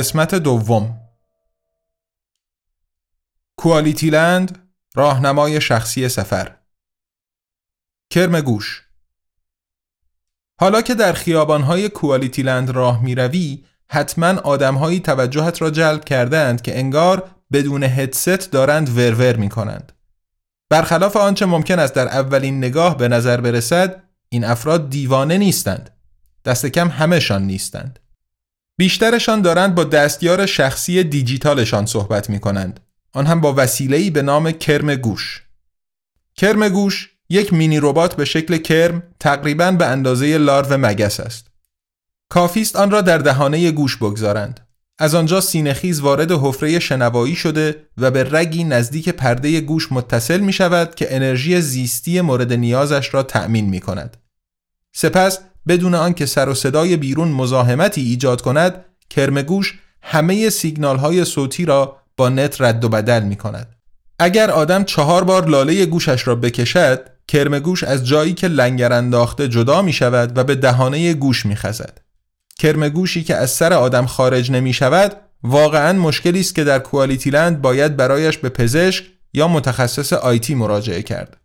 قسمت دوم. کوالیتی لند راهنمای شخصی سفر. کرم گوش. حالا که در خیابانهای کوالیتی لند راه می روی حتما آدمهایی توجهت را جلب کردند که انگار بدون هدست دارند ورور می کنند. برخلاف آنچه ممکن است در اولین نگاه به نظر برسد این افراد دیوانه نیستند. دست کم همهشان نیستند. بیشترشان دارند با دستیار شخصی دیجیتالشان صحبت می کنند. آن هم با وسیله‌ای به نام کرم گوش. کرم گوش یک مینی ربات به شکل کرم تقریبا به اندازه لارو مگس است. کافی است آن را در دهانه گوش بگذارند. از آنجا سینهخیز وارد حفره شنوایی شده و به رگی نزدیک پرده گوش متصل می شود که انرژی زیستی مورد نیازش را تأمین می کند. سپس بدون آنکه سر و صدای بیرون مزاحمتی ایجاد کند کرمگوش همه سیگنال های صوتی را با نت رد و بدل می کند. اگر آدم چهار بار لاله گوشش را بکشد کرمگوش از جایی که لنگر انداخته جدا می شود و به دهانه گوش می خزد. کرمگوشی که از سر آدم خارج نمی شود واقعا مشکلی است که در کوالیتی لند باید برایش به پزشک یا متخصص آیتی مراجعه کرد.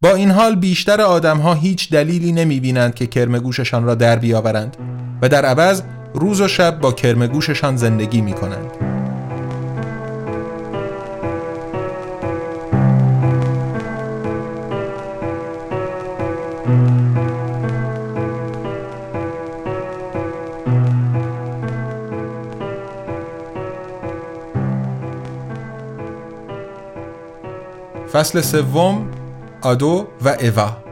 با این حال بیشتر آدم ها هیچ دلیلی نمی بینند که کرمگوششان را در بیاورند و در عوض روز و شب با کرمگوششان زندگی می کنند. فصل سوم آدو و اوا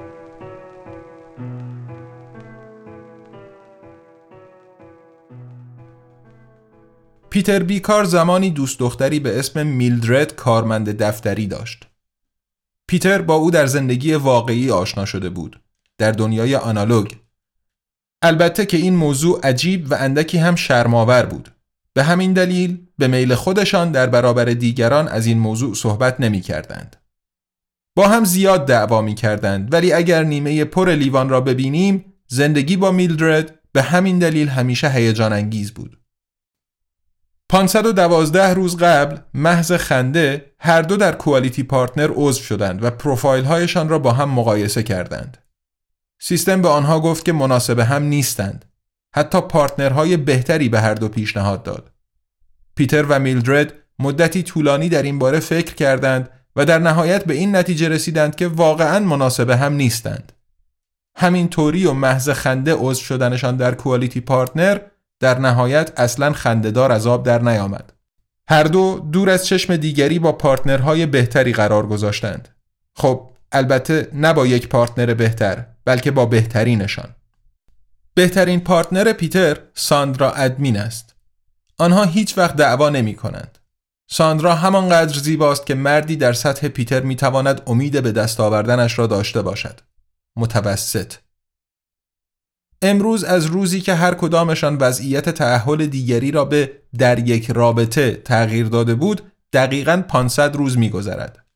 پیتر بیکار زمانی دوست دختری به اسم میلدرد کارمند دفتری داشت. پیتر با او در زندگی واقعی آشنا شده بود. در دنیای آنالوگ. البته که این موضوع عجیب و اندکی هم شرماور بود. به همین دلیل به میل خودشان در برابر دیگران از این موضوع صحبت نمی کردند. با هم زیاد دعوا می کردند ولی اگر نیمه پر لیوان را ببینیم زندگی با میلدرد به همین دلیل همیشه هیجان انگیز بود. 512 روز قبل محض خنده هر دو در کوالیتی پارتنر عضو شدند و پروفایل هایشان را با هم مقایسه کردند. سیستم به آنها گفت که مناسب هم نیستند. حتی پارتنرهای بهتری به هر دو پیشنهاد داد. پیتر و میلدرد مدتی طولانی در این باره فکر کردند و در نهایت به این نتیجه رسیدند که واقعا مناسب هم نیستند. همین طوری و محض خنده عضو شدنشان در QualityPartner در نهایت اصلا خنده‌دار از آب در نیامد. هر دو دور از چشم دیگری با پارتنرهای بهتری قرار گذاشتند. خب البته نه با یک پارتنر بهتر بلکه با بهترینشان. بهترین پارتنر پیتر ساندرا ادمین است. آنها هیچ وقت دعوا نمی کنند. ساندرا همانقدر زیباست که مردی در سطح پیتر می‌تواند امید به دست آوردنش را داشته باشد. متوسط امروز از روزی که هر کدامشان وضعیت تعهل دیگری را به در یک رابطه تغییر داده بود دقیقا 500 روز میگذرد.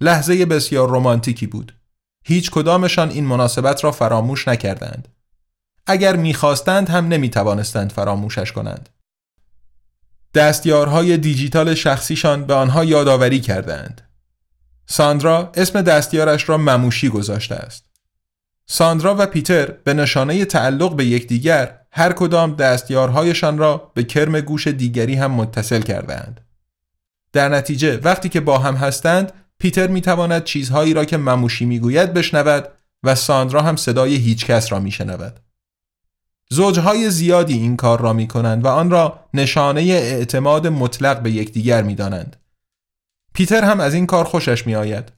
لحظه بسیار رمانتیکی بود. هیچ کدامشان این مناسبت را فراموش نکردند. اگر می‌خواستند هم نمی‌توانستند فراموشش کنند. دستیارهای دیجیتال شخصیشان به آنها یادآوری کردند. ساندرا اسم دستیارش را مموشی گذاشته است. ساندرا و پیتر به نشانه تعلق به یکدیگر هر کدام دستیارهایشان را به کرم گوش دیگری هم متصل کردند. در نتیجه وقتی که با هم هستند پیتر می‌تواند چیزهایی را که مموشی می‌گوید بشنود و ساندرا هم صدای هیچ کس را میشنود. زوجهای زیادی این کار را می کنند و آن را نشانه اعتماد مطلق به یکدیگر می دانند. پیتر هم از این کار خوشش می آید.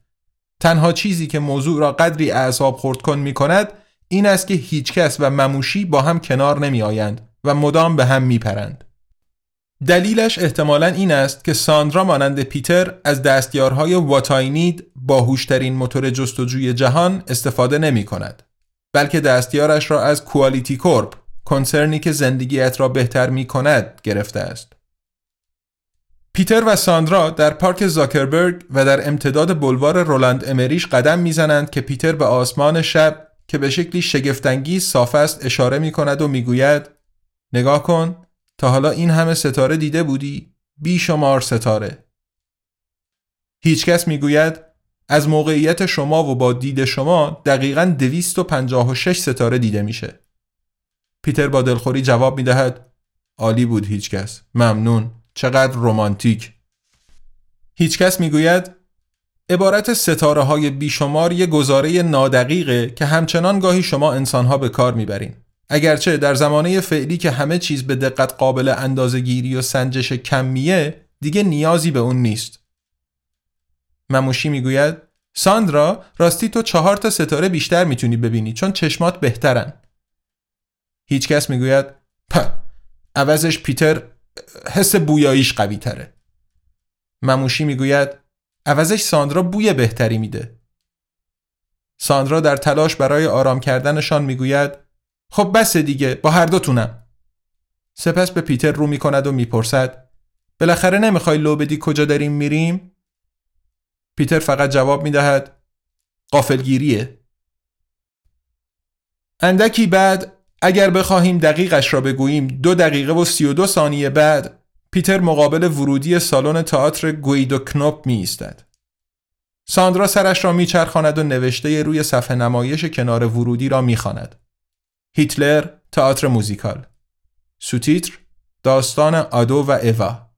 تنها چیزی که موضوع را قدری اعصاب خورد کن می کند این است که هیچکس و مموشی با هم کنار نمی آیند و مدام به هم می پرند. دلیلش احتمالا این است که ساندرا مانند پیتر از دستیارهای واتاینید باهوشترین موتور جستجوی جهان استفاده نمی کند بلکه دستیارش را از کوالیتی کورپ کنسرنی که زندگیت را بهتر می کند گرفته است پیتر و ساندرا در پارک زاکربرگ و در امتداد بلوار رولند امریش قدم می‌زنند که پیتر به آسمان شب که به شکلی شگفتانگیز صاف است اشاره می کند و می‌گوید نگاه کن تا حالا این همه ستاره دیده بودی؟ بیشمار ستاره. هیچکس می‌گوید از موقعیت شما و با دید شما دقیقا 256 ستاره دیده میشه. پیتر با دلخوری جواب می‌دهد عالی بود هیچکس. ممنون. چقدر رومانتیک. هیچکس می‌گوید عبارت ستاره های بیشمار یه گزاره نادقیقه که همچنان گاهی شما انسانها به کار می‌برین. اگرچه در زمانه فعلی که همه چیز به دقت قابل اندازهگیری و سنجش کمیه دیگه نیازی به اون نیست. مموشی می‌گوید ساندرا راستی تو چهار تا ستاره بیشتر می‌تونی ببینی چون چشمات بهترن. هیچکس می‌گوید په عوضش پیتر حس بویاییش قوی تره. مموشی می‌گوید عوضش ساندرا بوی بهتری میده. ساندرا در تلاش برای آرام کردنشان می‌گوید خب بس دیگه با هر دوتونم سپس به پیتر رو می‌کند و می‌پرسد بالاخره نمی‌خوای لو بدی کجا داریم میریم؟ پیتر فقط جواب می‌دهد قافلگیریه اندکی بعد اگر بخواهیم دقیقش را بگوییم دو دقیقه و سی و دو ثانیه بعد پیتر مقابل ورودی سالن تئاتر گویدو کنوپ می ایستد. ساندرا سرش را میچرخاند و نوشته روی صفحه نمایش کنار ورودی را می‌خواند. هیتلر تئاتر موزیکال سوتیتر داستان آدو و اوا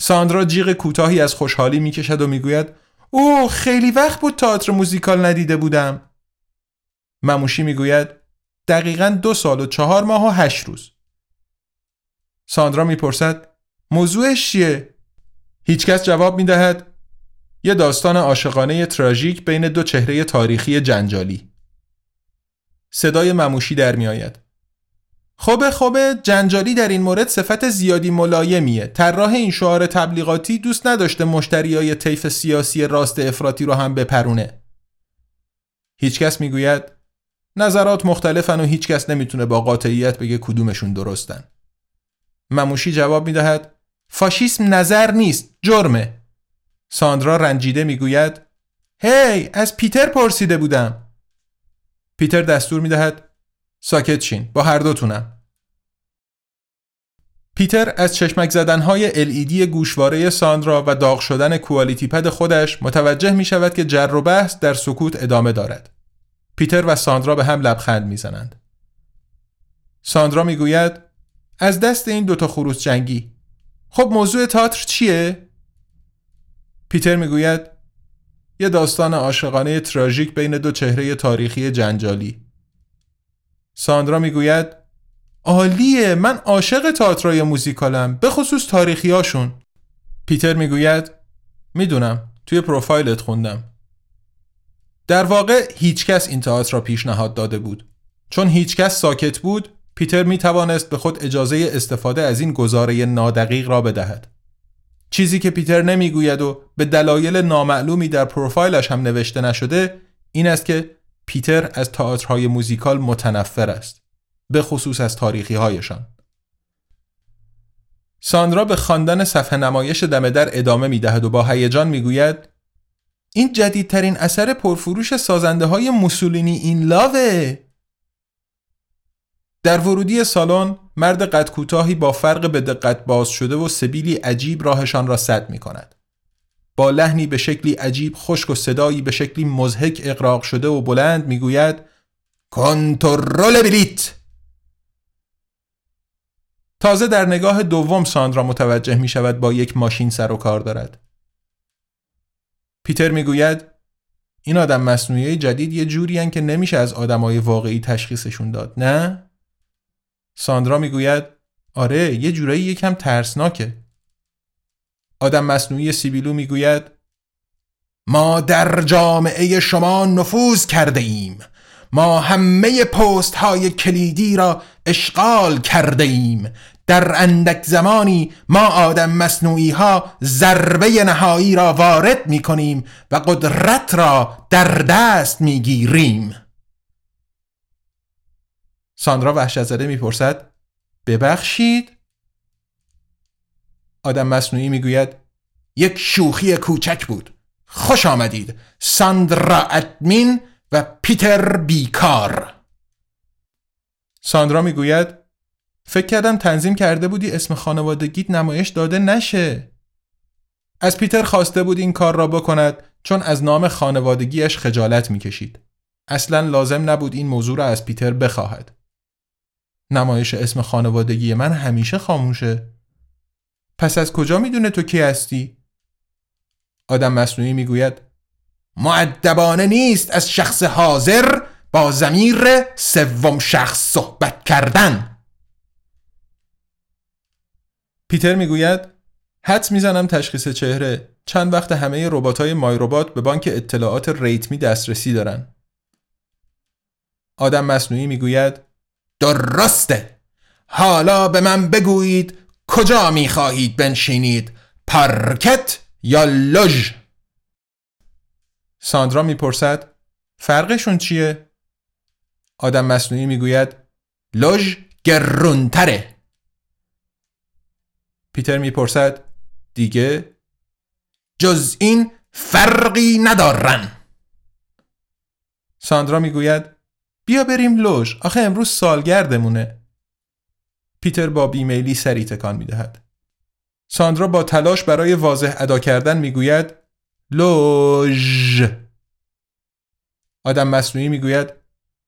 ساندرا جیغ کوتاهی از خوشحالی می‌کشد و می‌گوید او خیلی وقت بود تئاتر موزیکال ندیده بودم مموشی می‌گوید دقیقا دو سال و چهار ماه و هشت روز ساندرا می‌پرسد موضوعش چیه؟ هیچکس جواب می‌دهد یه داستان عاشقانه تراژیک بین دو چهره تاریخی جنجالی صدای مموشی در می آید. خوبه خوبه جنجالی در این مورد صفت زیادی ملایمیه طراح این شعار تبلیغاتی دوست نداشته مشتریای طیف سیاسی راست افراطی رو هم بپرونه هیچکس می‌گوید نظرات مختلفن و هیچکس نمی‌تونه با قاطعیت بگه کدومشون درستن. مموشی جواب می‌دهد فاشیسم نظر نیست جرمه. ساندرا رنجیده می‌گوید هی از پیتر پرسیده بودم. پیتر دستور می‌دهد ساکت شین با هر دوتونم. پیتر از چشمک زدنهای LED گوشواره ساندرا و داغ شدن کوالیتی پد خودش متوجه می شود که جر و بحث در سکوت ادامه دارد. پیتر و ساندرا به هم لبخند می زنند. ساندرا می گوید از دست این دوتا خروس جنگی خب موضوع تاتر چیه؟ پیتر می گوید یه داستان عاشقانه تراژیک بین دو چهره تاریخی جنجالی ساندرا می‌گوید عالیه من عاشق تئاترای موزیکالم به خصوص تاریخی هاشون. پیتر می‌گوید می‌دونم توی پروفایلت خوندم در واقع هیچکس این تئاتر را پیشنهاد داده بود. چون هیچکس ساکت بود پیتر می توانست به خود اجازه استفاده از این گزاره نادقیق را بدهد. چیزی که پیتر نمی‌گوید و به دلایل نامعلومی در پروفایلش هم نوشته نشده این است که پیتر از تئاترهای موزیکال متنفر است به خصوص از تاریخی هایشان ساندرا به خواندن صفحه نمایش دم در ادامه می دهد و با هیجان می گوید این جدیدترین اثر پرفروش سازنده های موسولینی این لاوه در ورودی سالن مرد قد کوتاهی با فرق به دقت باز شده و سبیلی عجیب راهشان را سد می کند. با لحنی به شکلی عجیب خشک و صدایی به شکلی مزهک اقراق شده و بلند می‌گوید کنترل بلیت تازه در نگاه دوم ساندرا متوجه می شود با یک ماشین سر و کار دارد. پیتر می‌گوید این آدم مصنوعی جدید یه جوری که نمیشه از آدمای واقعی تشخیصشون داد نه؟ ساندرا می‌گوید آره یه جورایی یکم ترسناکه. آدم مصنوعی سیبیلو می‌گوید ما در جامعه شما نفوذ کرده ایم. ما همه پست های کلیدی را اشغال کرده ایم. در اندک زمانی ما آدم مصنوعی ها ضربه نهایی را وارد می کنیم و قدرت را در دست می گیریم ساندرا وحشت زده می‌پرسد ببخشید؟ آدم مصنوعی می‌گوید یک شوخی کوچک بود. خوش آمدید. ساندرا ادمین و پیتر بیکار. ساندرا می‌گوید فکر کردم تنظیم کرده بودی اسم خانوادگیت نمایش داده نشه. از پیتر خواسته بود این کار را بکند چون از نام خانوادگیش خجالت می‌کشید. اصلا لازم نبود این موضوع را از پیتر بخواهد. نمایش اسم خانوادگی من همیشه خاموشه. پس از کجا می‌دونه تو کی هستی؟ آدم مصنوعی می‌گوید معدبانه نیست از شخص حاضر با زمیر سوم شخص صحبت کردن. پیتر می‌گوید حدس می‌زنم تشخیص چهره چند وقت همه ربات های مای ربات به بانک اطلاعات ریتمی دسترسی دارن. آدم مصنوعی می‌گوید درسته. حالا به من بگویید کجا می‌خواهید بنشینید پارکت یا لژ ساندرا می‌پرسد فرقشون چیه؟ آدم مصنوعی می‌گوید لژ گرونتره. پیتر می‌پرسد دیگه جز این فرقی ندارن. ساندرا می‌گوید بیا بریم لوژ آخه امروز سالگردمونه. پیتر با بیمیلی سری تکان می‌دهد. ساندرا با تلاش برای واضح ادا کردن می‌گوید لوژ. آدم مصنوعی می‌گوید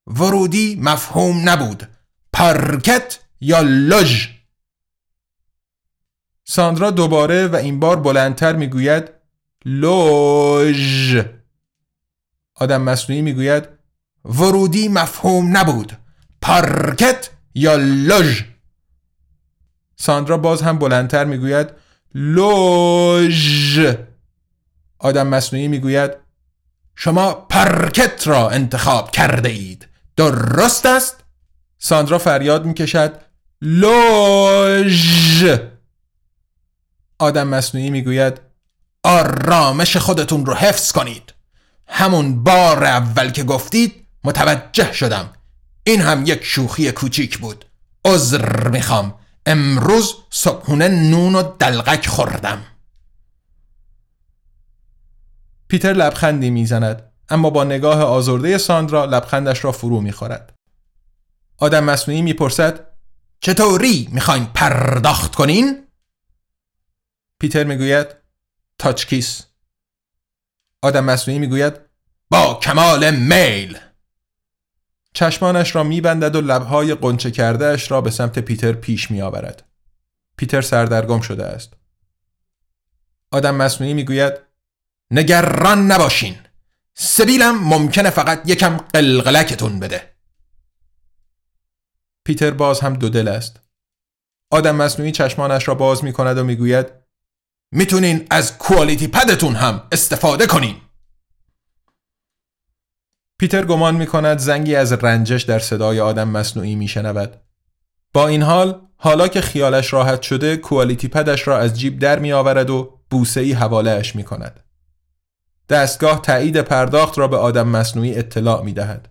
ورودی مفهوم نبود. پارکت یا لوژ؟ ساندرا دوباره و این بار بلندتر می‌گوید لوژ آدم مصنوعی می‌گوید ورودی مفهوم نبود. پارکت یا لژ ساندرا باز هم بلندتر می‌گوید لژ آدم مصنوعی می‌گوید شما پارکت را انتخاب کرده اید. درست است؟ ساندرا فریاد می‌کشد لژ آدم مصنوعی می‌گوید آرامش خودتون رو حفظ کنید. همون بار اول که گفتید متوجه شدم. این هم یک شوخی کوچیک بود. عذر می‌خوام. امروز صبحونه نون و دلغک خوردم. پیتر لبخندی می‌زند اما با نگاه آزرده ساندرا لبخندش را فرو می‌خورد. آدم مصنوعی می‌پرسد چطوری می‌خواین پرداخت کنین؟ پیتر می‌گوید تاچکیس آدم مصنوعی می‌گوید با کمال میل چشمانش را میبندد و لبهای قنچه کردهش را به سمت پیتر پیش میآورد. پیتر سردرگم شده است. آدم مصنوعی می‌گوید نگران نباشین. سبیلم ممکنه فقط یکم قلقلکتون بده. پیتر باز هم دو دل است. آدم مصنوعی چشمانش را باز می کند و می‌گوید می‌تونین از کوالیتی پدتون هم استفاده کنین. پیتر گمان می کند زنگی از رنجش در صدای آدم مصنوعی می شنود. با این حال حالا که خیالش راحت شده کوالیتی پدش را از جیب در می آورد و بوسه ای حواله اش می کند. دستگاه تایید پرداخت را به آدم مصنوعی اطلاع می دهد.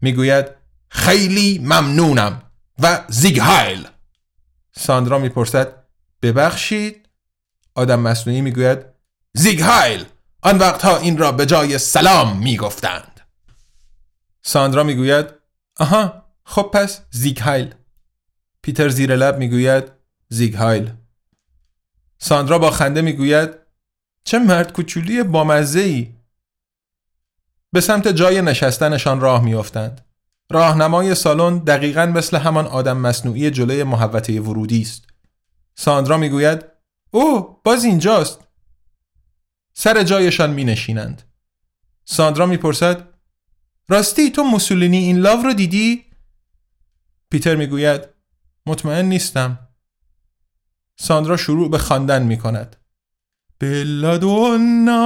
می گوید خیلی ممنونم و زیگهایل ساندرا می پرسد ببخشید آدم مصنوعی می گوید زیگهایل آن وقتها این را به جای سلام می گفتند. ساندرا می‌گوید آها خب پس زیگهایل. پیتر زیر لب می‌گوید زیگهایل. ساندرا با خنده می‌گوید چه مرد کوچولی بامزه ای به سمت جای نشستنشان راه میافتند. راهنمای سالن دقیقا مثل همان آدم مصنوعی جلوی محوطه ورودی است. ساندرا می‌گوید او باز اینجاست. سر جایشان می نشینند ساندرا می‌پرسد راستی تو موسولینی این لاو رو دیدی؟ پیتر می‌گوید مطمئن نیستم. ساندرا شروع به خواندن می کند بلادونا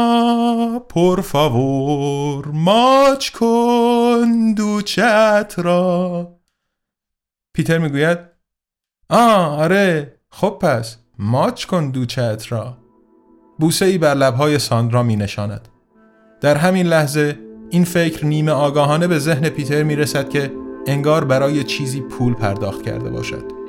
پر فاور ماچ کن دوچت را. پیتر می‌گوید آه آره خب پس. ماچ کن دوچت را. بوسه ای بر لبهای ساندرا می نشاند در همین لحظه این فکر نیمه آگاهانه به ذهن پیتر می رسد که انگار برای چیزی پول پرداخت کرده باشد.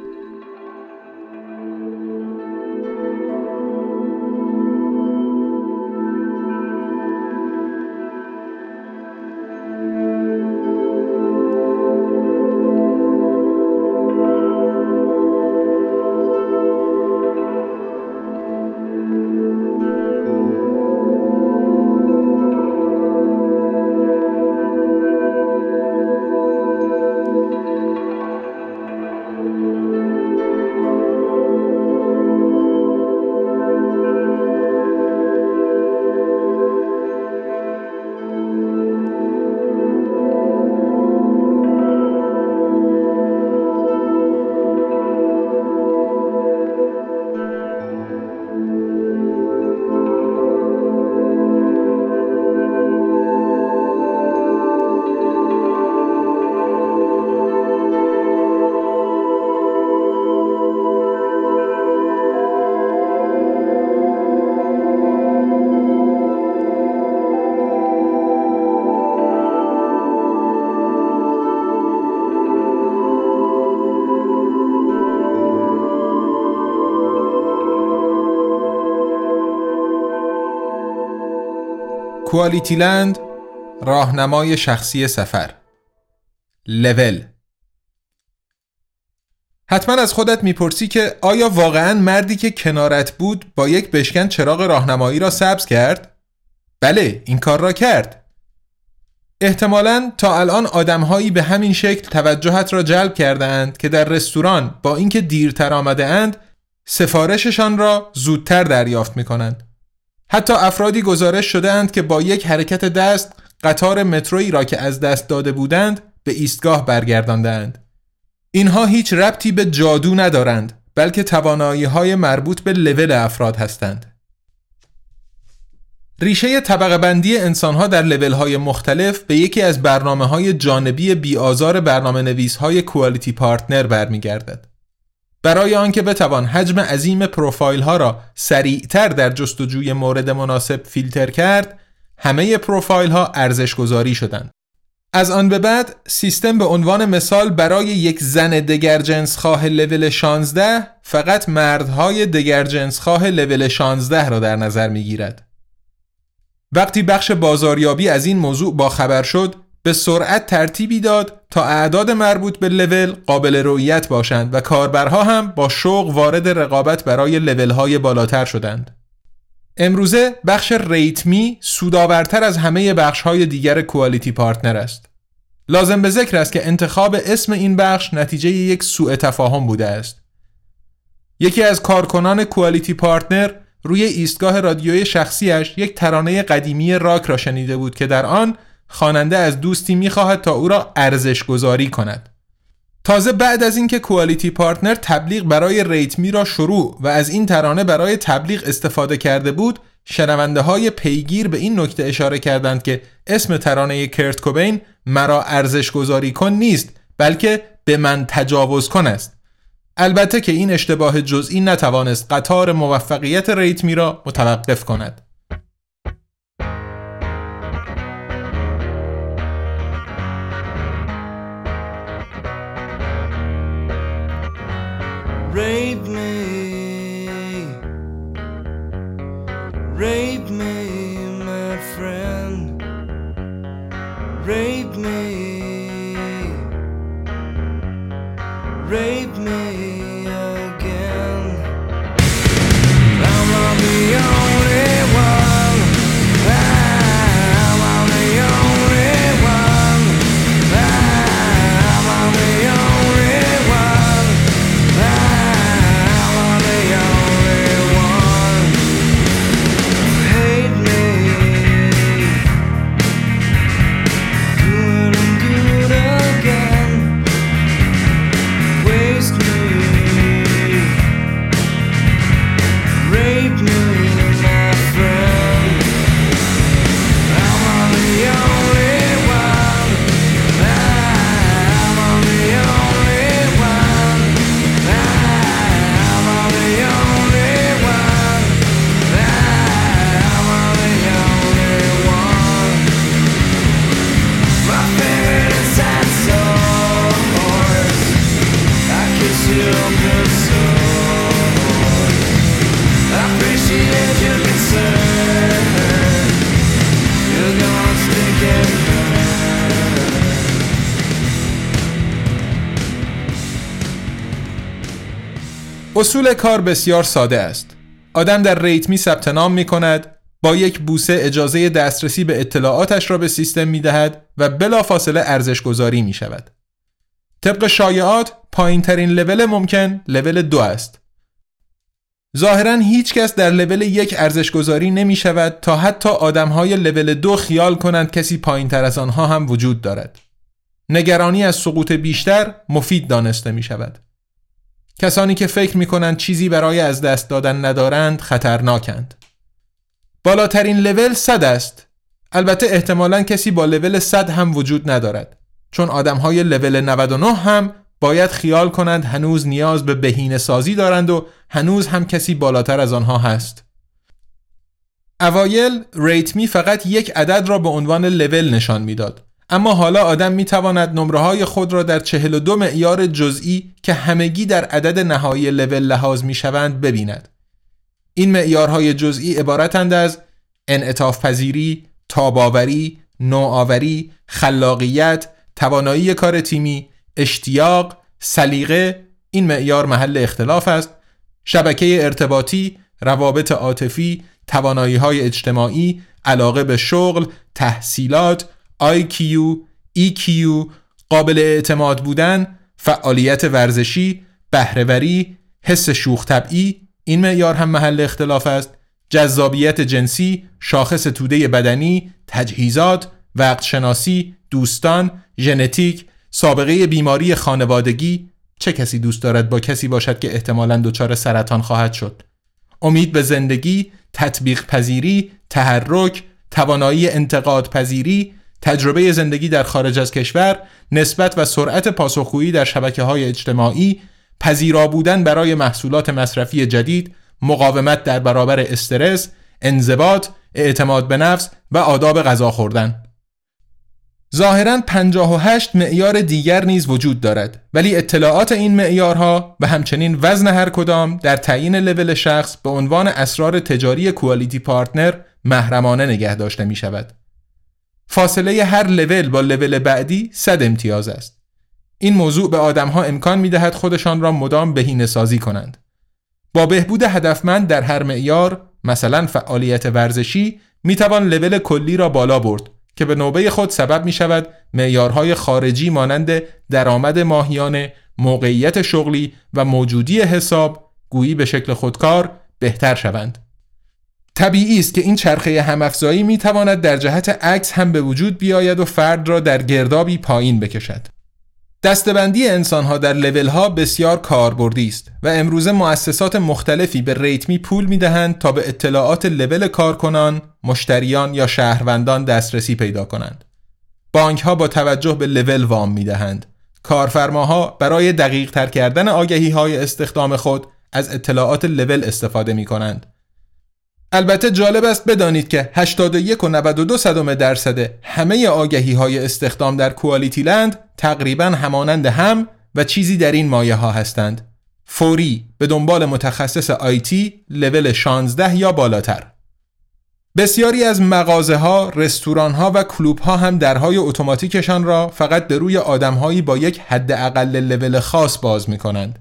کوالیتی لند راهنمای شخصی سفر لول حتما از خودت می‌پرسی که آیا واقعا مردی که کنارت بود با یک بشکن چراغ راهنمایی را سبز کرد؟ بله این کار را کرد احتمالا تا الان آدمهایی به همین شکل توجهت را جلب کرده اند که در رستوران با اینکه دیرتر آمده اند سفارششان را زودتر دریافت می کنند. حتی افرادی گزارش شده که با یک حرکت دست قطار مترویی را که از دست داده بودند به ایستگاه برگرداندند. اینها هیچ ربطی به جادو ندارند بلکه توانایی های مربوط به لول افراد هستند. ریشه طبقه بندی انسان ها در لول های مختلف به یکی از برنامه های جانبی بیازار برنامه نویس های کوالیتی پارتنر برمیگردد. برای آنکه بتوان حجم عظیم پروفایل ها را سریعتر در جستجوی مورد مناسب فیلتر کرد همه پروفایل ها ارزش گذاری شدند از آن به بعد سیستم به عنوان مثال برای یک زن دگر جنس خواه لول 16 فقط مردهای دگر جنس خواه لول 16 را در نظر می گیرد. وقتی بخش بازاریابی از این موضوع با خبر شد به سرعت ترتیبی داد تا اعداد مربوط به لول قابل رویت باشند و کاربرها هم با شوق وارد رقابت برای لولهای بالاتر شدند. امروزه بخش RateMe سودآورتر از همه بخشهای دیگر QualityPartner است. لازم به ذکر است که انتخاب اسم این بخش نتیجه یک سوء تفاهم بوده است. یکی از کارکنان QualityPartner روی ایستگاه رادیوی شخصیش یک ترانه قدیمی راک را شنیده بود که در آن خواننده از دوستی می‌خواهد تا او را ارزش گذاری کند. تازه بعد از اینکه QualityPartner تبلیغ برای RateMe را شروع و از این ترانه برای تبلیغ استفاده کرده بود شنونده های پیگیر به این نکته اشاره کردند که اسم ترانه کرت کوبین مرا ارزش گذاری کن نیست بلکه به من تجاوز کن است. البته که این اشتباه جزئی نتوانست قطار موفقیت ریتمی را متوقف کند. Rape me, rape me, my friend, rape اصول کار بسیار ساده است آدم در ریتمی ثبت نام می کند با یک بوسه اجازه دسترسی به اطلاعاتش را به سیستم می دهد و بلافاصله ارزش گذاری می شود. طبق شایعات پایین ترین لول ممکن لول دو است. ظاهرا هیچ کس در لول یک ارزش گذاری نمی شود تا حتی آدم های لول دو خیال کنند کسی پایین تر از آنها هم وجود دارد. نگرانی از سقوط بیشتر مفید دانسته می شود. کسانی که فکر می کنند چیزی برای از دست دادن ندارند خطرناکند. بالاترین لول 100 است. البته احتمالا کسی با لول 100 هم وجود ندارد. چون آدم های لول 99 هم باید خیال کنند هنوز نیاز به بهینه سازی دارند و هنوز هم کسی بالاتر از آنها هست. اوایل ریتمی فقط یک عدد را به عنوان لول نشان می‌داد. اما حالا آدم می تواند نمره های خود را در 42 معیار جزئی که همگی در عدد نهایی لول لحاظ می شوند ببیند. این معیارهای جزئی عبارتند از انعطاف پذیری، تاباوری، نوآوری، خلاقیت، توانایی کار تیمی، اشتیاق، سلیقه این معیار محل اختلاف است شبکه ارتباطی، روابط عاطفی، توانایی های اجتماعی، علاقه به شغل، تحصیلات، IQ، EQ، قابل اعتماد بودن، فعالیت ورزشی، بهرهوری، حس شوخ طبعی این معیار هم محل اختلاف است. جذابیت جنسی، شاخص توده بدنی، تجهیزات، وقت شناسی، دوستان، ژنتیک، سابقه بیماری خانوادگی. چه کسی دوست دارد با کسی باشد که احتمالا دچار سرطان خواهد شد؟ امید به زندگی تطبیق پذیری تحرک توانایی انتقاد پذیری تجربه زندگی در خارج از کشور نسبت و سرعت پاسخگویی در شبکه های اجتماعی پذیرا بودن برای محصولات مصرفی جدید مقاومت در برابر استرس انضباط اعتماد به نفس و آداب غذا خوردن ظاهرا 58 معیار دیگر نیز وجود دارد ولی اطلاعات این معیارها و همچنین وزن هر کدام در تعیین لول شخص به عنوان اسرار تجاری کوالیتی پارتنر محرمانه نگه داشته می شود. فاصله هر لول با لول بعدی 100 امتیاز است. این موضوع به آدمها امکان می دهد خودشان را مدام بهینه سازی کنند. با بهبود هدفمند در هر معیار مثلا فعالیت ورزشی می توان لول کلی را بالا برد که به نوبه خود سبب می شود معیارهای خارجی مانند درآمد ماهیانه، موقعیت شغلی و موجودی حساب گویی به شکل خودکار بهتر شوند. طبیعی است که این چرخه همافزایی می تواند در جهت عکس هم به وجود بیاید و فرد را در گردابی پایین بکشد. دستبندی انسان ها در لول ها بسیار کاربردی است و امروزه مؤسسات مختلفی به ریتمی پول می دهند تا به اطلاعات لول کارکنان، مشتریان یا شهروندان دسترسی پیدا کنند. بانک ها با توجه به لول وام می دهند. کارفرماها برای دقیق تر کردن آگهی های استخدام خود از اطلاعات لول استفاده می کنند. البته جالب است بدانید که 81 و 92 صدم درصد همه آگهی های استخدام در کوالیتی لند تقریبا همانند هم و چیزی در این مایه ها هستند. فوری به دنبال متخصص آیتی لول 16 یا بالاتر. بسیاری از مغازه ها، رستوران ها و کلوب ها هم درهای اتوماتیکشان را فقط به روی آدم با یک حد اقل لول خاص باز می کنند.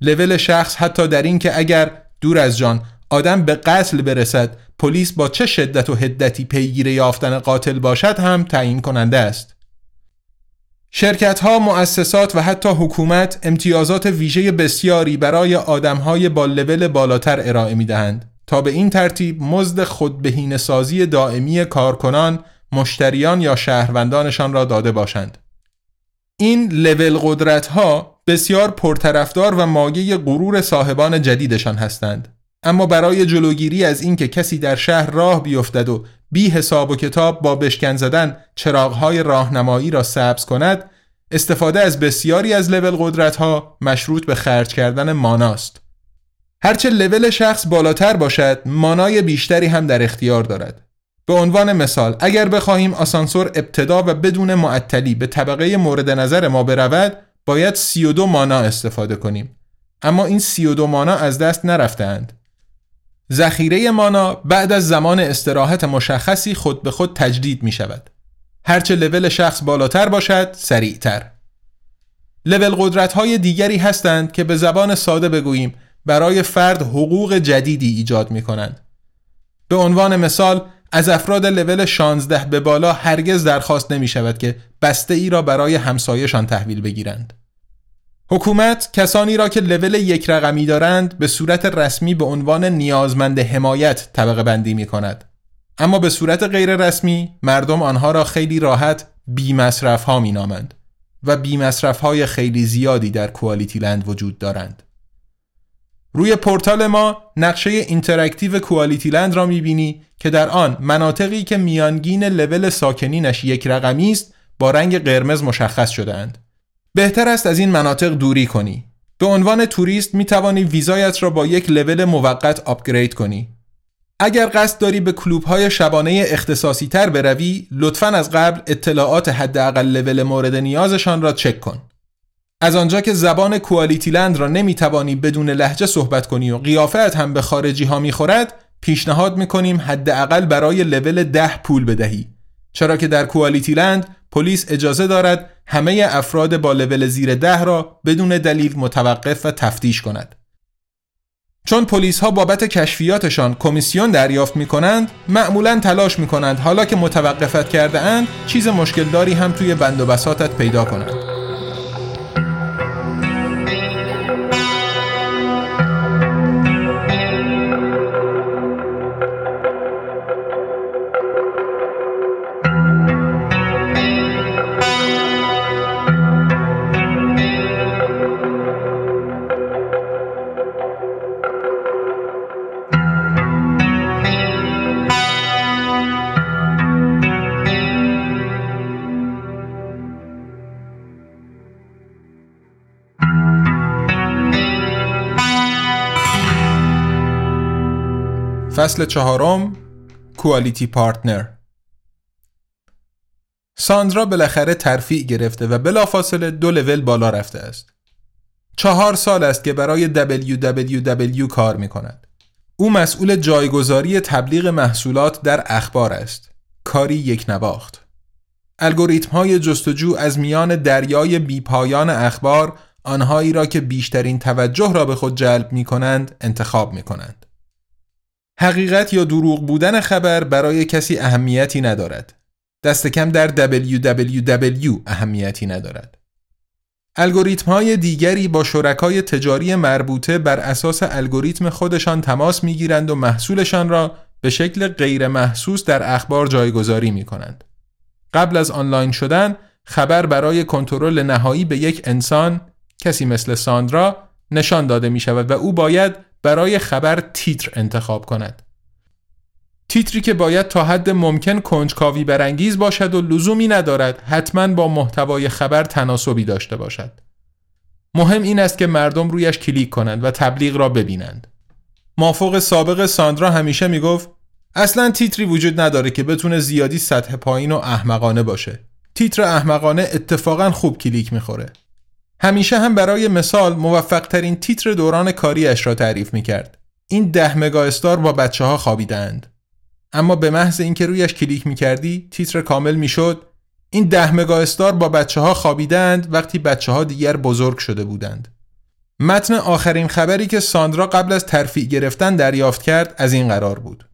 لول شخص حتی در این که اگر دور از جان آدم به قتل برسد پلیس با چه شدت و هدتی پیگیر یافتن قاتل باشد هم تعیین کننده است شرکت ها، مؤسسات و حتی حکومت امتیازات ویژه بسیاری برای آدم های با لول بالاتر ارائه می دهند تا به این ترتیب مزد خودبهین سازی دائمی کارکنان، مشتریان یا شهروندانشان را داده باشند. این لول قدرت ها بسیار پرطرفدار و ماگه غرور صاحبان جدیدشان هستند اما برای جلوگیری از اینکه کسی در شهر راه بیفتد و بی حساب و کتاب با بشکن زدن چراغهای راهنمایی را سبز کند استفاده از بسیاری از لول قدرت ها مشروط به خرج کردن ماناست. هرچه لول شخص بالاتر باشد مانای بیشتری هم در اختیار دارد. به عنوان مثال اگر بخواهیم آسانسور ابتدا و بدون معطلی به طبقه مورد نظر ما برود باید 32 مانا استفاده کنیم. اما این 32 مانا از دست نرفتهاند. ذخیره مانا بعد از زمان استراحت مشخصی خود به خود تجدید می شود. هرچه لول شخص بالاتر باشد سریعتر. لول قدرت های دیگری هستند که به زبان ساده بگوییم برای فرد حقوق جدیدی ایجاد می کنند. به عنوان مثال از افراد لول 16 به بالا هرگز درخواست نمی شود که بسته ای را برای همسایه‌شان تحویل بگیرند. حکومت کسانی را که لول یک رقمی دارند به صورت رسمی به عنوان نیازمند حمایت طبقه بندی می کند. اما به صورت غیر رسمی مردم آنها را خیلی راحت بی مصرف ها می نامند و بی مصرف های خیلی زیادی در QualityLand وجود دارند. روی پورتال ما نقشه interactive QualityLand را می‌بینی که در آن مناطقی که میانگین لول ساکنینش یک رقمی است با رنگ قرمز مشخص شده اند. بهتر است از این مناطق دوری کنی. به عنوان توریست می توانی ویزایت را با یک لول موقت آپگرید کنی. اگر قصد داری به کلوب شبانه اختصاصی تر بروی، لطفا از قبل اطلاعات حداقل لول مورد نیازشان را چک کن. از آنجا که زبان کوالیتی لند را نمی توانی بدون لحجه صحبت کنی و قیافت هم به خارجی ها می خورد، پیشنهاد می کنیم حداقل برای لول ده پول بدهی. چرا که در کوالیتی لند پلیس اجازه دارد همه افراد با لول زیر ده را بدون دلیل متوقف و تفتیش کند. چون پلیس ها بابت کشفیاتشان کمیسیون دریافت می کنند معمولا تلاش می کنند حالا که متوقفت کرده اند چیز مشکلداری هم توی بند و بساتت پیدا کنند. فصل چهارم کوالیتی پارتنر ساندرا بالاخره ترفیع گرفته و بلافاصله دو لول بالا رفته است. چهار سال است که برای WWW کار می کند. او مسئول جایگذاری تبلیغ محصولات در اخبار است. کاری یک نواخت. الگوریتم های جستجو از میان دریای بیپایان اخبار آنهایی را که بیشترین توجه را به خود جلب می کنند انتخاب می کنند. حقیقت یا دروغ بودن خبر برای کسی اهمیتی ندارد. دست کم در www اهمیتی ندارد. الگوریتم های دیگری با شرکای تجاری مربوطه بر اساس الگوریتم خودشان تماس می گیرند و محصولشان را به شکل غیر محسوس در اخبار جایگذاری می کنند. قبل از آنلاین شدن خبر برای کنترل نهایی به یک انسان کسی مثل ساندرا نشان داده می شود و او باید برای خبر تیتر انتخاب کند. تیتری که باید تا حد ممکن کنجکاوی برانگیز باشد و لزومی ندارد حتما با محتوای خبر تناسبی داشته باشد. مهم این است که مردم رویش کلیک کنند و تبلیغ را ببینند. مافوق سابق ساندرا همیشه می‌گفت اصلا تیتری وجود نداره که بتونه زیادی سطح پایین و احمقانه باشه. تیتر احمقانه اتفاقا خوب کلیک می‌خوره. همیشه هم برای مثال موفق ترین تیتر دوران کاریش را تعریف می کرد. این ده مگا استار با بچه ها خوابیدند. اما به محض اینکه رویش کلیک می کردی تیتر کامل می شد این ده مگا استار با بچه ها خوابیدند وقتی بچه ها دیگر بزرگ شده بودند. متن آخرین خبری که ساندرا قبل از ترفیع گرفتن دریافت کرد از این قرار بود.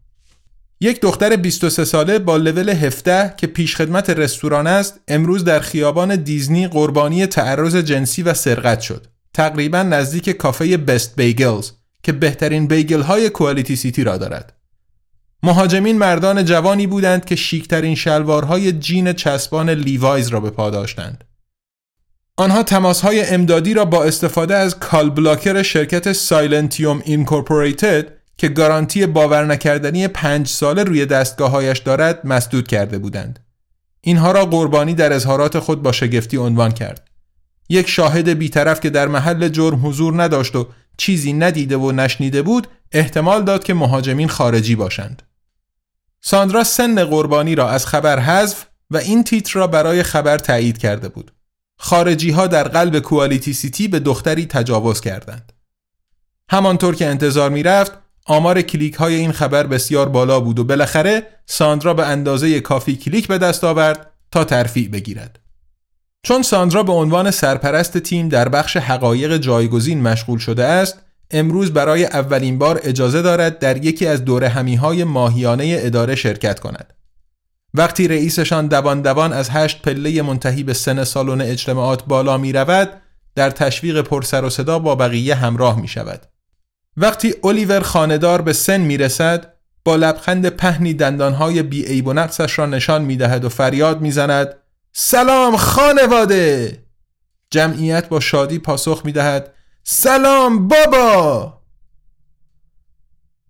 یک دختر 23 ساله با لول 17 که پیشخدمت رستوران است امروز در خیابان دیزنی قربانی تعرض جنسی و سرقت شد. تقریبا نزدیک کافه Best Bagels که بهترین bagel های Quality City را دارد. مهاجمین مردان جوانی بودند که شیکترین شلوارهای جین چسبان Levi's را به پا داشتند. آنها تماسهای امدادی را با استفاده از call blocker شرکت Silentium Incorporated که گارانتی باور نکردنی پنج ساله روی دستگاههایش دارد مسدود کرده بودند. اینها را قربانی در اظهارات خود با شگفتی عنوان کرد. یک شاهد بیطرف که در محل جرم حضور نداشت و چیزی ندیده و نشنیده بود احتمال داد که مهاجمین خارجی باشند. ساندرا سن قربانی را از خبر حذف و این تیتر را برای خبر تایید کرده بود. خارجی ها در قلب Quality City به دختری تجاوز کردند. همانطور که انتظار می رفت آمار کلیک های این خبر بسیار بالا بود و بالاخره ساندرا به اندازه کافی کلیک به دست آورد تا ترفیع بگیرد. چون ساندرا به عنوان سرپرست تیم در بخش حقایق جایگزین مشغول شده است، امروز برای اولین بار اجازه دارد در یکی از دوره همیهای ماهیانه اداره شرکت کند. وقتی رئیسشان دوان دوان از هشت پله منتهی به سن سالن اجتماعات بالا می رود در تشویق پرسر و صدا با بقیه همراه می شود. وقتی الیور خاندار به سن می رسد با لبخند پهنی دندانهای بی و نقصش را نشان می دهد و فریاد می زند سلام خانواده! جمعیت با شادی پاسخ می دهد سلام بابا!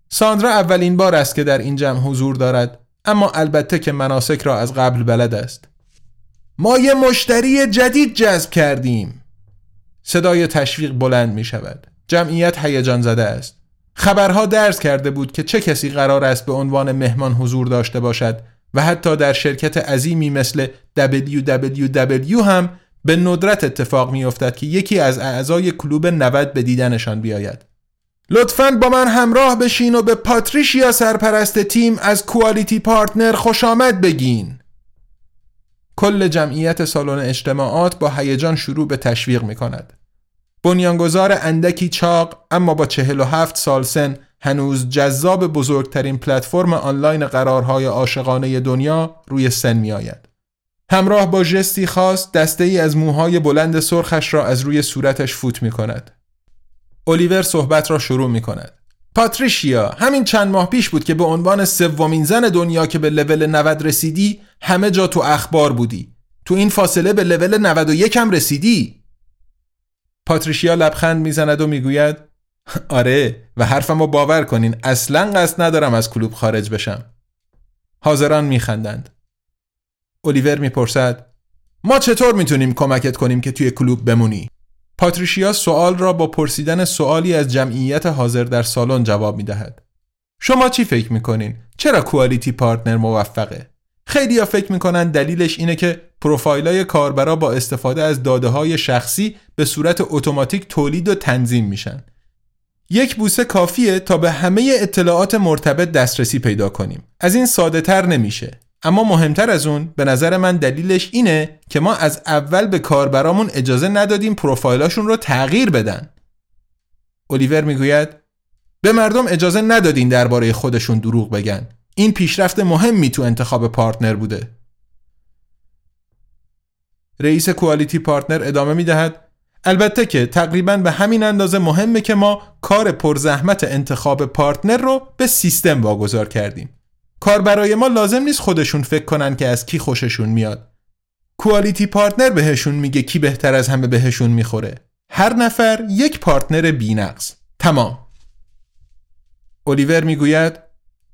ساندرا اولین بار است که در این جمع حضور دارد اما البته که مناسک را از قبل بلد است. ما یه مشتری جدید جذب کردیم. صدای تشویق بلند می شود جمعیت هیجان زده است خبرها درز کرده بود که چه کسی قرار است به عنوان مهمان حضور داشته باشد و حتی در شرکت عظیمی مثل WWW هم به ندرت اتفاق می افتد که یکی از اعضای کلوب 90 به دیدنشان بیاید. لطفا با من همراه بشین و به پاتریشیا سرپرست تیم از کوالیتی پارتنر خوش آمد بگین. کل جمعیت سالن اجتماعات با هیجان شروع به تشویق می کند. بنیانگذار اندکی چاق اما با 47 سال سن هنوز جذاب بزرگترین پلتفرم آنلاین قرارهای عاشقانه دنیا روی سن می آید. همراه با جستی خاص دسته ای از موهای بلند سرخش را از روی صورتش فوت می کند. الیور صحبت را شروع می کند. پاتریشیا همین چند ماه پیش بود که به عنوان سومین زن دنیا که به لول 90 رسیدی همه جا تو اخبار بودی. تو این فاصله به لول 91 هم رسیدی. پاتریشیا لبخند می‌زند و می‌گوید آره و حرفمو باور کنین اصلا قصد ندارم از کلوب خارج بشم. حاضران میخندند. الیور می‌پرسد ما چطور می‌تونیم کمکت کنیم که توی کلوب بمونی؟ پاتریشیا سوال را با پرسیدن سوالی از جمعیت حاضر در سالن جواب می‌دهد. شما چی فکر می‌کنین؟ چرا QualityPartner موفقه؟ خیلی ها فکر می‌کنن دلیلش اینه که پروفایلای کاربرا با استفاده از داده های شخصی به صورت اتوماتیک تولید و تنظیم میشن. یک بوسه کافیه تا به همه اطلاعات مرتبط دسترسی پیدا کنیم. از این ساده تر نمیشه. اما مهمتر از اون به نظر من دلیلش اینه که ما از اول به کاربرامون اجازه ندادیم پروفایلاشون رو تغییر بدن. الیور می‌گوید به مردم اجازه ندادین درباره خودشون دروغ بگن. این پیشرفت مهمی تو انتخاب partner بوده. رئیس QualityPartner ادامه می‌دهد البته که تقریبا به همین اندازه مهمه که ما کار پرزحمت انتخاب partner رو به سیستم واگذار کردیم. کاربرای ما لازم نیست خودشون فکر کنن که از کی خوششون میاد. QualityPartner بهشون میگه کی بهتر از همه بهشون می‌خوره. هر نفر یک partner بینقص. تمام. الیور می‌گوید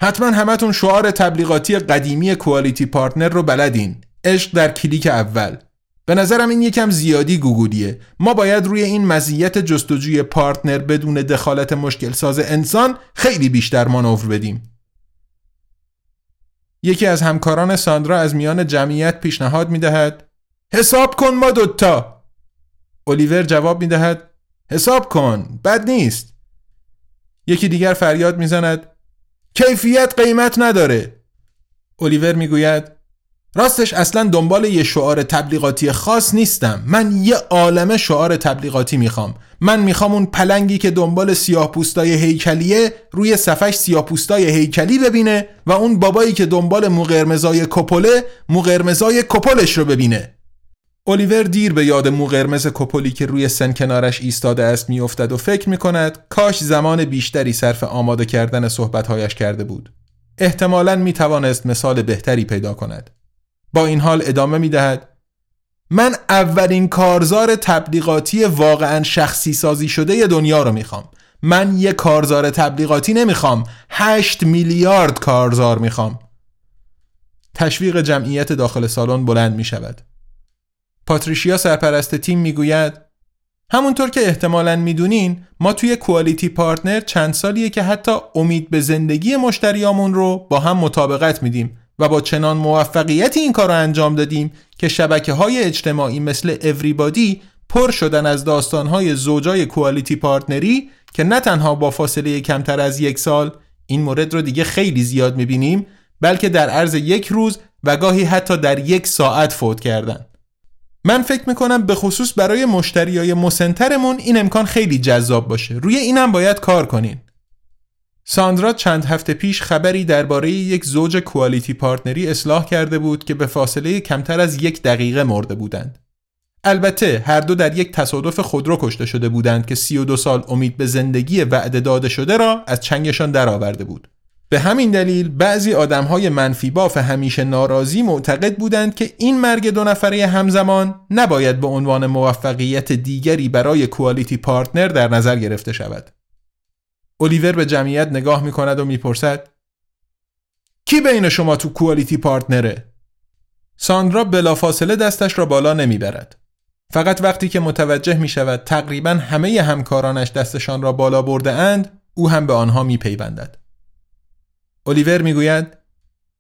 حتما همتون شعار تبلیغاتی قدیمی QualityPartner رو بلدین. عشق در کلیک اول. به نظرم این یکم زیادی گوگولیه. ما باید روی این مزیت جستجوی partner بدون دخالت مشکل ساز انسان خیلی بیشتر مانور بدیم. یکی از همکاران ساندرا از میان جمعیت پیشنهاد می دهد حساب کن ما دوتا. الیور جواب می دهد حساب کن بد نیست. یکی دیگر فریاد می‌زند کیفیت قیمت نداره. الیور می‌گوید راستش اصلا دنبال یه شعار تبلیغاتی خاص نیستم. من یه عالم شعار تبلیغاتی می‌خوام. من می‌خوام اون پلنگی که دنبال سیاه پوستای هیکلیه روی صفش سیاه پوستای هیکلی ببینه و اون بابایی که دنبال مو قرمزای کپلش رو ببینه. الیور دیر به یاد مو قرمز کپولی که روی سن کنارش ایستاده است میافتد و فکر می‌کند کاش زمان بیشتری صرف آماده کردن صحبتهایش کرده بود. احتمالا می‌توانست مثال بهتری پیدا کند. با این حال ادامه می دهد من اولین کارزار تبلیغاتی واقعا شخصی سازی شده دنیا رو می‌خوام. من یه کارزار تبلیغاتی نمی‌خوام. هشت میلیارد کارزار می‌خوام. تشویق جمعیت داخل سالن بلند می شود پاتریشیا سرپرست تیم می‌گوید همونطور که احتمالا می‌دونین ما توی کوالیتی پارتنر چند سالیه که حتی امید به زندگی مشتریامون رو با هم مطابقت میدیم. و با چنان موفقیتی این کار رو انجام دادیم که شبکه های اجتماعی مثل اوریبادی پر شدن از داستانهای زوجای کوالیتی پارتنری که نه تنها با فاصله کمتر از یک سال این مورد رو دیگه خیلی زیاد می‌بینیم بلکه در عرض یک روز و گاهی حتی در یک ساعت فوت کردن. من فکر می‌کنم به خصوص برای مشتریای مسنترمون این امکان خیلی جذاب باشه. روی اینم باید کار کنین. ساندرا چند هفته پیش خبری درباره یک زوج کوالیتی پارتنری اصلاح کرده بود که به فاصله کمتر از یک دقیقه مرده بودند. البته هر دو در یک تصادف خودرو کشته شده بودند که 32 سال امید به زندگی وعده داده شده را از چنگشان درآورده بود. به همین دلیل بعضی آدمهای منفی باف همیشه ناراضی معتقد بودند که این مرگ دو نفره همزمان نباید به عنوان موفقیت دیگری برای کوالیتی پارتنر در نظر گرفته شود. الیور به جمعیت نگاه می کند و می‌پرسد کی بین شما تو کوالیتی پارتنره؟ ساندرا بلافاصله دستش را بالا نمی‌برد. فقط وقتی که متوجه می شود تقریبا همه همکارانش دستشان را بالا برده اند او هم به آنها می پیوندد. الیور می گوید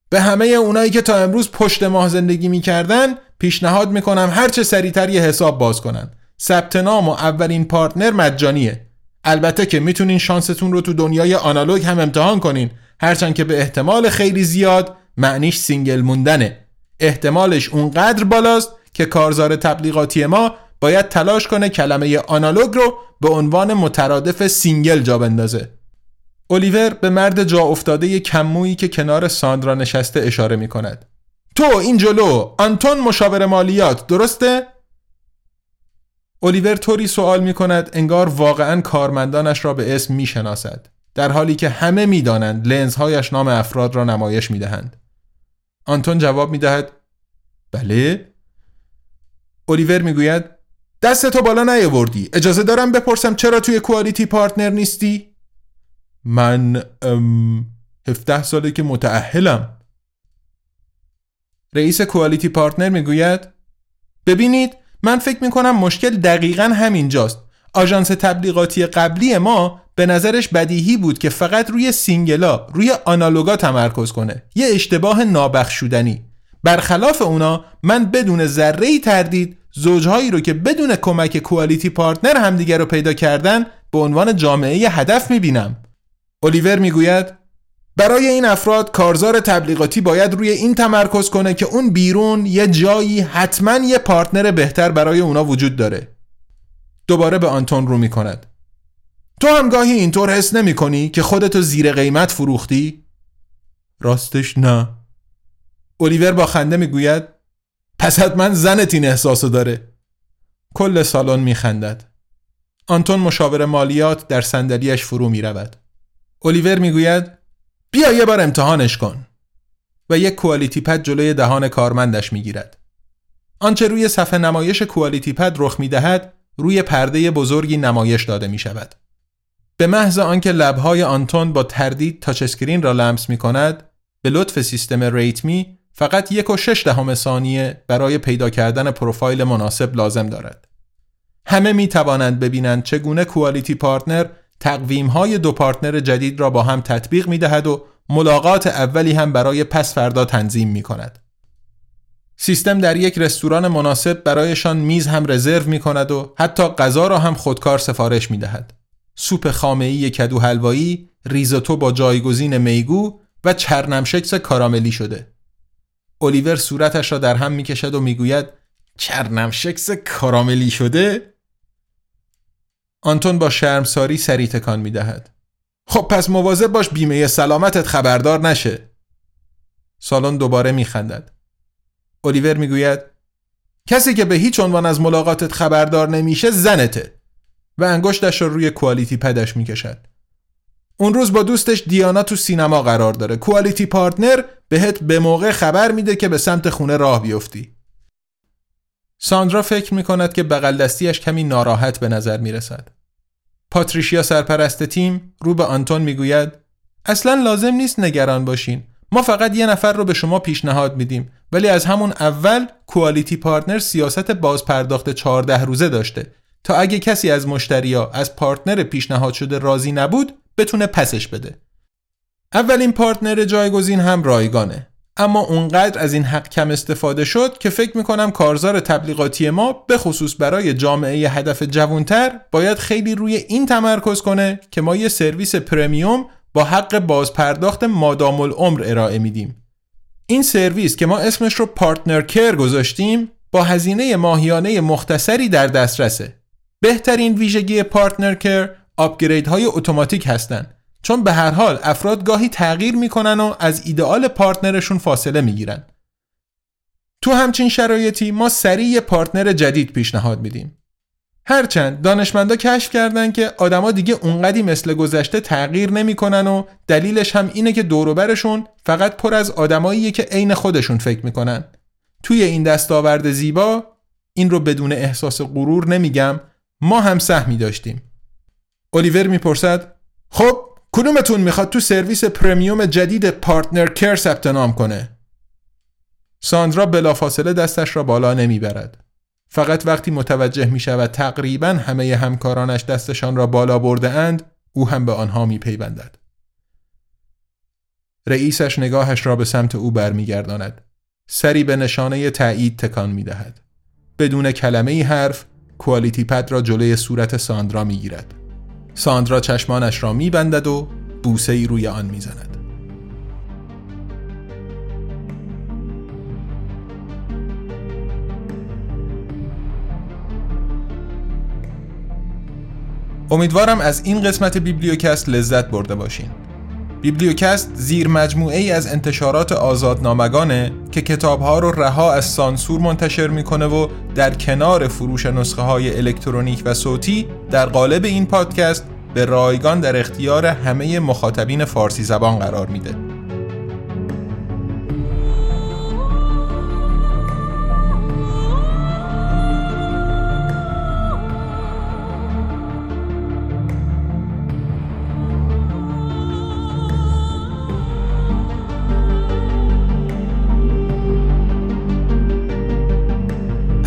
به همه اونایی که تا امروز پشت ماه زندگی می کردن پیشنهاد می کنم هرچه سریعتر یه حساب باز کنن. ثبت نام و اولین partner مجانیه. البته که می‌تونین شانستون رو تو دنیای آنالوگ هم امتحان کنین هرچند که به احتمال خیلی زیاد معنیش single موندنه احتمالش اونقدر بالاست که کارزار تبلیغاتی ما باید تلاش کنه کلمه آنالوگ رو به عنوان مترادف single جا بندازه الیور به مرد جا افتاده کمویی که کنار ساندرا نشسته اشاره می کند. تو این جلو آنتون مشاور مالیات درسته؟ الیور طوری سوال می کند انگار واقعا کارمندانش را به اسم می شناسد در حالی که همه می دانند لنزهایش نام افراد را نمایش می دهند. آنتون جواب می دهد بله الیور می گوید دستتو بالا نیاوردی اجازه دارم بپرسم چرا توی کوالیتی پارتنر نیستی؟ من ام 17 ساله که متاهلم رئیس QualityPartner می‌گوید ببینید من فکر می‌کنم مشکل دقیقا همینجاست. آژانس تبلیغاتی قبلی ما به نظرش بدیهی بود که فقط روی single ا روی آنالوگا تمرکز کنه. یه اشتباه نابخشودنی. برخلاف اونا من بدون ذره تردید زوجهایی رو که بدون کمک QualityPartner همدیگر رو پیدا کردن به عنوان جامعه هدف می‌بینم. الیور می‌گوید برای این افراد کارزار تبلیغاتی باید روی این تمرکز کنه که اون بیرون یه جایی حتما یه پارتنر بهتر برای اونا وجود داره. دوباره به آنتون رو می‌کند. تو هم گاهی اینطور حس نمی کنی که خودتو زیر قیمت فروختی؟ راستش نه. الیور با خنده می‌گوید پس حتما زنت این احساسو داره. کل سالن میخندد. آنتون مشاور مالیات در صندلیاش فرو می رود. الیور می‌گوید بیا یه بار امتحانش کن و یک QualityPad جلوی دهان کارمندش می‌گیرد. آنچه روی صفحه نمایش QualityPad رخ می‌دهد روی پرده بزرگی نمایش داده می شود. به محض آنکه لبهای آنتون با تردید touchscreen را لمس می کند به لطف سیستم RateMe فقط یک و شش دهم ثانیه برای پیدا کردن پروفایل مناسب لازم دارد. همه می توانند ببینند چگونه QualityPartner تقویم های دو partner جدید را با هم تطبیق می دهد و ملاقات اولی هم برای پس فردا تنظیم می کند. سیستم در یک رستوران مناسب برایشان میز هم رزرو می کند و حتی غذا را هم خودکار سفارش می دهد. سوپ خامه‌ای کدو حلوایی، ریزوتو با جایگزین میگو و چرنمشکس کاراملی شده. الیور صورتش را در هم می‌کشد و می‌گوید چرنمشکس کاراملی شده؟ آنتون با شرمساری سری تکان می دهد. خب پس مواظب باش بیمه سلامتت خبردار نشه. سالن دوباره می خندد. الیور می گوید کسی که به هیچ عنوان از ملاقاتت خبردار نمیشه زنته و انگشتش رو روی کوالیتی پدش می کشد. اون روز با دوستش دیانا تو سینما قرار داره. کوالیتی پارتنر بهت به موقع خبر میده که به سمت خونه راه بیفتی. ساندرا فکر می کند که بغل دستیش کمی ناراحت به نظر می رسد. پاتریشیا سرپرست تیم رو به آنتون می‌گوید اصلا لازم نیست نگران باشین. ما فقط یه نفر رو به شما پیشنهاد میدیم. ولی از همون اول QualityPartner سیاست بازپرداخت 14 روزه داشته. تا اگه کسی از مشتریا از partner پیشنهاد شده راضی نبود بتونه پسش بده. اولین partner جایگزین هم رایگانه. اما اونقدر از این حق کم استفاده شد که فکر می‌کنم کارزار تبلیغاتی ما به خصوص برای جامعه هدف جوانتر باید خیلی روی این تمرکز کنه که ما یه سرویس premium با حق بازپرداخت مادام العمر ارائه میدیم. این سرویس که ما اسمش رو PartnerCare گذاشتیم با هزینه ماهیانه مختصری در دسترسه. بهترین ویژگی PartnerCare upgrade های اتوماتیک هستند چون به هر حال افراد گاهی تغییر می‌کنن و از ایدئال پارتنرشون فاصله می‌گیرن. تو همچین شرایطی ما سریع پارتنر جدید پیشنهاد میدیم. هرچند دانشمندا کشف کردن که آدما دیگه اونقدی مثل گذشته تغییر نمی‌کنن و دلیلش هم اینه که دوروبرشون فقط پر از آدماییه که عین خودشون فکر می‌کنن. توی این دستاورد زیبا این رو بدون احساس غرور نمیگم ما هم سهمی داشتیم. الیور می‌پرسد خب کدومتون می‌خواد تو سرویس premium جدید PartnerCare ثبت نام کنه؟ ساندرا بلافاصله دستش را بالا نمی‌برد. فقط وقتی متوجه می شود تقریبا همه همکارانش دستشان را بالا برده اند او هم به آنها می پیوندد. رئیسش نگاهش را به سمت او برمیگرداند. سری به نشانه تایید تکان می دهد. بدون کلمه ای حرف کوالیتی پد را جلوی صورت ساندرا می گیرد. ساندرا چشمانش را می بندد و بوسه ای روی آن می زند. امیدوارم از این قسمت بیبلیوکست لذت برده باشین. بیبلیوکست زیر ای از انتشارات آزادنامگانه که کتابها رو رها از سانسور منتشر می‌کنه و در کنار فروش نسخه های الکترونیک و صوتی در قالب این پادکست به رایگان در اختیار همه مخاطبین فارسی زبان قرار میده.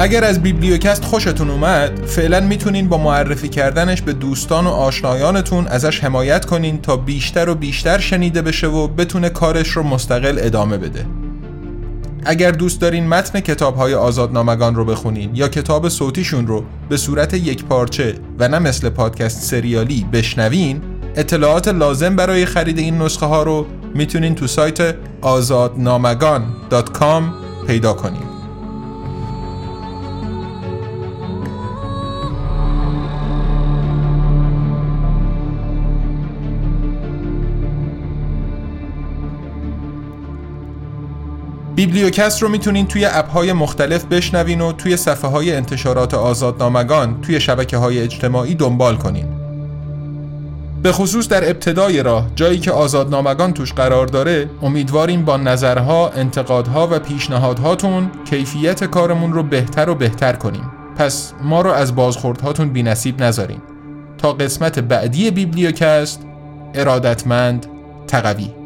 اگر از بیبلیوکست خوشتون اومد فعلا می‌تونین با معرفی کردنش به دوستان و آشنایانتون ازش حمایت کنین تا بیشتر و بیشتر شنیده بشه و بتونه کارش رو مستقل ادامه بده. اگر دوست دارین متن کتاب های آزادنامگان رو بخونین یا کتاب صوتیشون رو به صورت یک پارچه و نه مثل پادکست سریالی بشنوین اطلاعات لازم برای خرید این نسخه ها رو می‌تونین تو سایت آزادنامگان.com پیدا کنین. بیبلیوکست رو می‌تونین توی اپ های مختلف بشنوین و توی صفحه های انتشارات آزادنامگان توی شبکه های اجتماعی دنبال کنین. به خصوص در ابتدای راه جایی که آزادنامگان توش قرار داره امیدواریم با نظرها، انتقادها و پیشنهادهاتون کیفیت کارمون رو بهتر و بهتر کنیم. پس ما رو از بازخوردهاتون بی نصیب نذارین. تا قسمت بعدی بیبلیوکست ارادتمند تقوی.